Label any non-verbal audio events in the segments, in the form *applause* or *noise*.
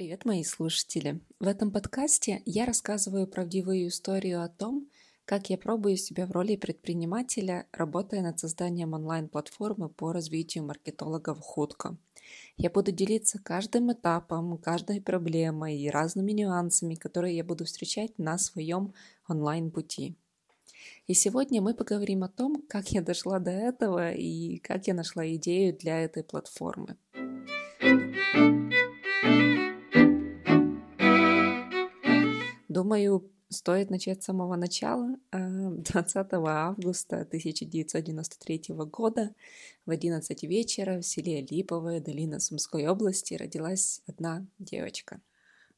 Привет, мои слушатели! В этом подкасте я рассказываю правдивую историю о том, как я пробую себя в роли предпринимателя, работая над созданием онлайн-платформы по развитию маркетологов худко. Я буду делиться каждым этапом, каждой проблемой и разными нюансами, которые я буду встречать на своем онлайн-пути. И сегодня мы поговорим о том, как я дошла до этого и как я нашла идею для этой платформы. Думаю, стоит начать с самого начала. 20 э, августа 1993 года в 11 вечера в селе Липовое, долина Сумской области, родилась одна девочка.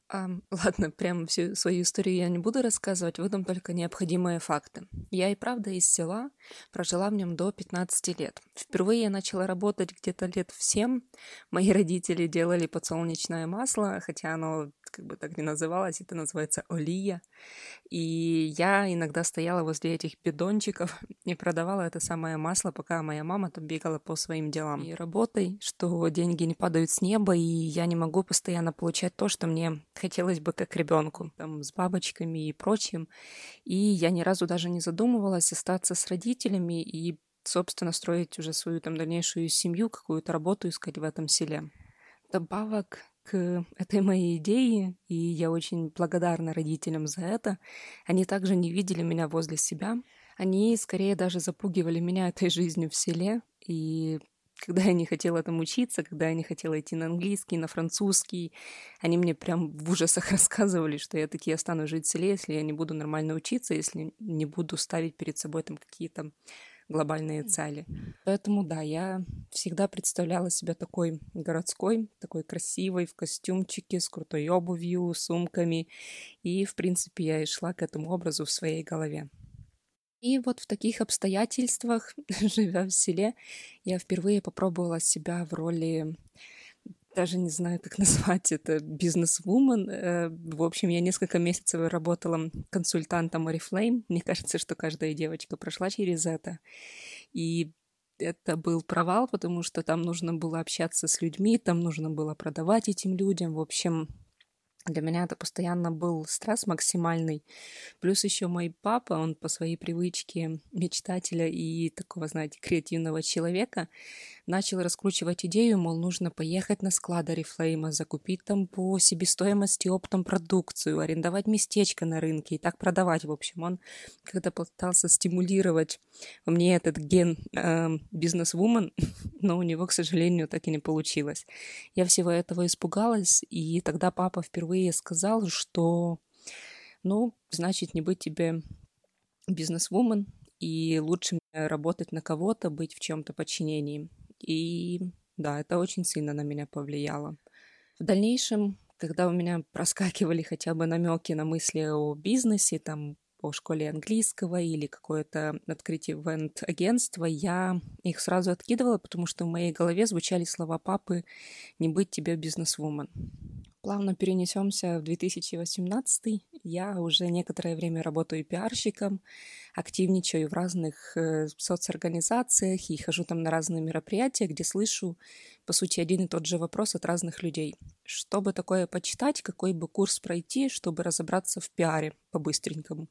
А, *laughs* ладно, прям всю свою историю я не буду рассказывать, выдам только необходимые факты. Я и правда из села, прожила в нем до 15 лет. Впервые я начала работать где-то лет в 7. Мои родители делали подсолнечное масло, хотя оно как бы так не называлось, это называется олия. И я иногда стояла возле этих бидончиков *laughs* и продавала это самое масло, пока моя мама там бегала по своим делам и работой, что деньги не падают с неба, и я не могу постоянно получать то, что мне хотелось бы как ребенку, там, с бабочками и прочим. И я ни разу даже не задумывалась остаться с родителями и собственно, строить уже свою там дальнейшую семью, какую-то работу искать в этом селе. Добавок к этой моей идее, и я очень благодарна родителям за это. Они также не видели меня возле себя. Они скорее даже запугивали меня этой жизнью в селе, и когда я не хотела там учиться, когда я не хотела идти на английский, на французский, они мне прям в ужасах *laughs* рассказывали, что я таки останусь жить в селе, если я не буду нормально учиться, если не буду ставить перед собой там какие-то глобальные цели. Поэтому, да, я всегда представляла себя такой городской, такой красивой, в костюмчике, с крутой обувью, сумками. И, в принципе, я и шла к этому образу в своей голове. И вот в таких обстоятельствах, *laughs* живя в селе, я впервые попробовала себя в роли даже не знаю, как *laughs* назвать это, бизнес-вумен. Э, в общем, я несколько месяцев работала консультантом Oriflame. Мне кажется, что каждая девочка прошла через это. И это был провал, потому что там нужно было общаться с людьми, там нужно было продавать этим людям. В общем, для меня это постоянно был стресс максимальный. Плюс еще мой папа, он по своей привычке мечтателя и такого, знаете, креативного человека, начал раскручивать идею, мол, нужно поехать на склад Арифлейма, закупить там по себестоимости оптом продукцию, арендовать местечко на рынке и так продавать. В общем, он когда пытался стимулировать во мне этот ген э, бизнес-вумен, *laughs* но у него, к сожалению, так и не получилось. Я всего этого испугалась, и тогда папа впервые сказал, что, ну, значит, не быть тебе бизнес-вумен, и лучше работать на кого-то, быть в чем-то подчинении. И да, это очень сильно на меня повлияло. В дальнейшем, когда у меня проскакивали хотя бы намеки на мысли о бизнесе, там, по школе английского или какое-то открытие ивент-агентства, я их сразу откидывала, потому что в моей голове звучали слова папы «не быть тебе бизнес-вумен». Плавно перенесемся в 2018. Я уже некоторое время работаю пиарщиком, активничаю в разных э, соцорганизациях и хожу там на разные мероприятия, где слышу, по сути, один и тот же вопрос от разных людей. Что бы такое почитать, какой бы курс пройти, чтобы разобраться в пиаре по-быстренькому.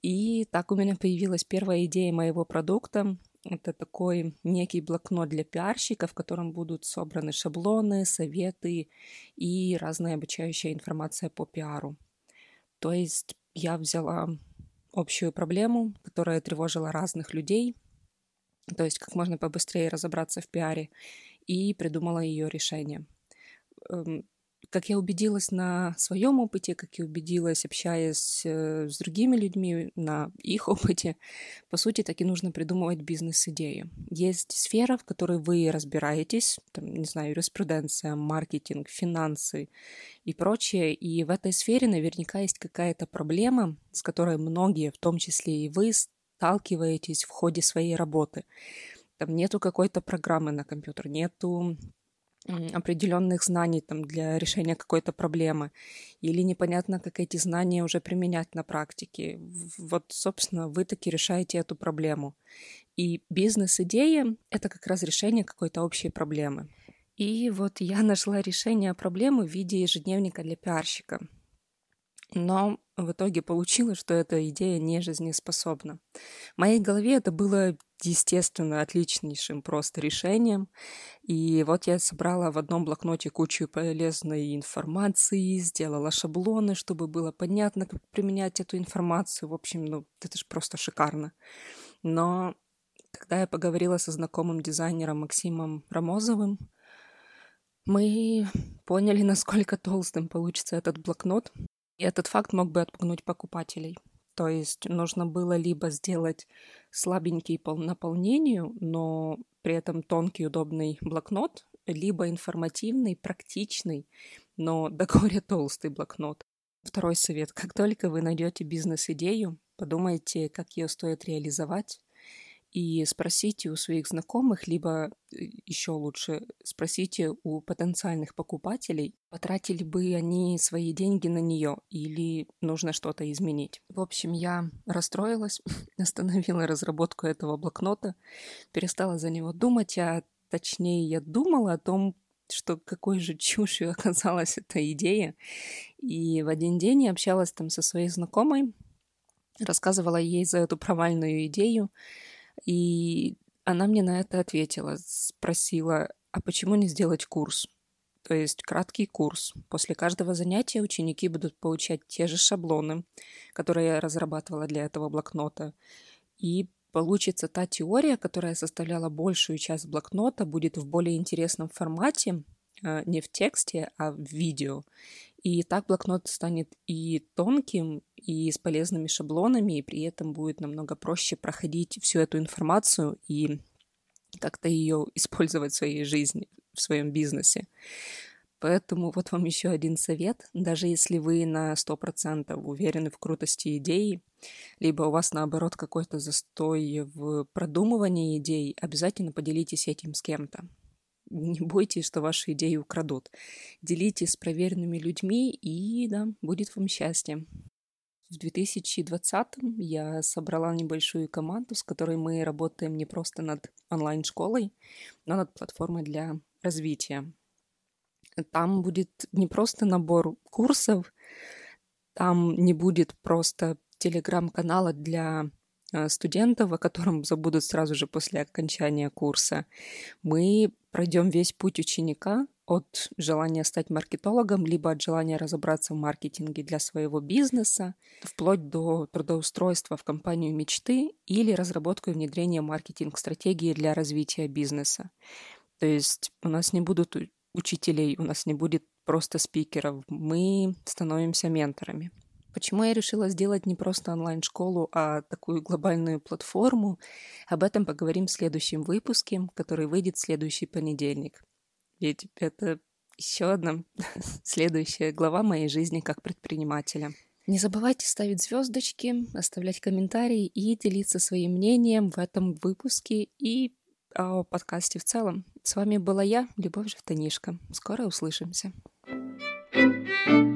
И так у меня появилась первая идея моего продукта. Это такой некий блокнот для пиарщика, в котором будут собраны шаблоны, советы и разная обучающая информация по пиару. То есть я взяла общую проблему, которая тревожила разных людей, то есть как можно побыстрее разобраться в пиаре, и придумала ее решение. Как я убедилась на своем опыте, как я убедилась, общаясь э, с другими людьми на их *laughs* опыте, по сути, так и нужно придумывать бизнес-идею. Есть сфера, в которой вы разбираетесь, там, не знаю, юриспруденция, маркетинг, финансы и прочее, и в этой сфере наверняка есть какая-то проблема, с которой многие, в том числе и вы, сталкиваетесь в ходе своей работы. Там нету какой-то программы на компьютер, нету определенных знаний там, для решения какой-то проблемы, или непонятно, как эти знания уже применять на практике. Вот, собственно, вы таки решаете эту проблему. И бизнес-идея — это как раз решение какой-то общей проблемы. И вот я нашла решение проблемы в виде ежедневника для пиарщика. Но в итоге получилось, что эта идея не жизнеспособна. В моей голове это было, естественно, отличнейшим просто решением. И вот я собрала в одном блокноте кучу полезной информации, сделала шаблоны, чтобы было понятно, как применять эту информацию. В общем, ну, это же просто шикарно. Но когда я поговорила со знакомым дизайнером Максимом Рамозовым, мы поняли, насколько толстым получится этот блокнот. И этот факт мог бы отпугнуть покупателей. То есть нужно было либо сделать слабенький по наполнению, но при этом тонкий удобный блокнот, либо информативный, практичный, но до горя толстый блокнот. Второй совет. Как только вы найдете бизнес-идею, подумайте, как ее стоит реализовать, и спросите у своих знакомых, либо э, еще лучше спросите у потенциальных покупателей, потратили бы они свои деньги на нее или нужно что-то изменить. В общем, я расстроилась, *laughs* остановила разработку этого блокнота, перестала за него думать, а точнее я думала о том, что какой же чушью *laughs* оказалась эта идея. И в один день я общалась там со своей знакомой, рассказывала ей за эту провальную идею, и она мне на это ответила, спросила, а почему не сделать курс? То есть краткий курс. После каждого занятия ученики будут получать те же шаблоны, которые я разрабатывала для этого блокнота. И получится та теория, которая составляла большую часть блокнота, будет в более интересном формате, а, не в тексте, а в видео. И так блокнот станет и тонким, и с полезными шаблонами, и при этом будет намного проще проходить всю эту информацию и как-то ее использовать в своей жизни, в своем бизнесе. Поэтому вот вам еще один совет. Даже если вы на 100% уверены в крутости идеи, либо у вас, наоборот, какой-то застой в продумывании идей, обязательно поделитесь этим с кем-то не бойтесь, что ваши идеи украдут. Делитесь с проверенными людьми, и да, будет вам счастье. В 2020 я собрала небольшую команду, с которой мы работаем не просто над онлайн-школой, но над платформой для развития. Там будет не просто набор курсов, там не будет просто телеграм-канала для Э, студентов, о котором забудут сразу же после окончания курса. Мы пройдем весь путь ученика от желания стать маркетологом, либо от желания разобраться в маркетинге для своего бизнеса, вплоть до трудоустройства в компанию мечты или разработку и внедрения маркетинг-стратегии для развития бизнеса. То есть у нас не будут учителей, у нас не будет просто спикеров, мы становимся менторами. Почему я решила сделать не просто онлайн-школу, а такую глобальную платформу? Об этом поговорим в следующем выпуске, который выйдет в следующий понедельник. Ведь это еще одна *laughs* следующая глава моей жизни как предпринимателя. Не забывайте ставить звездочки, оставлять комментарии и делиться своим мнением в этом выпуске и о подкасте в целом. С вами была я, Любовь Жевтанишка. Скоро услышимся. thank you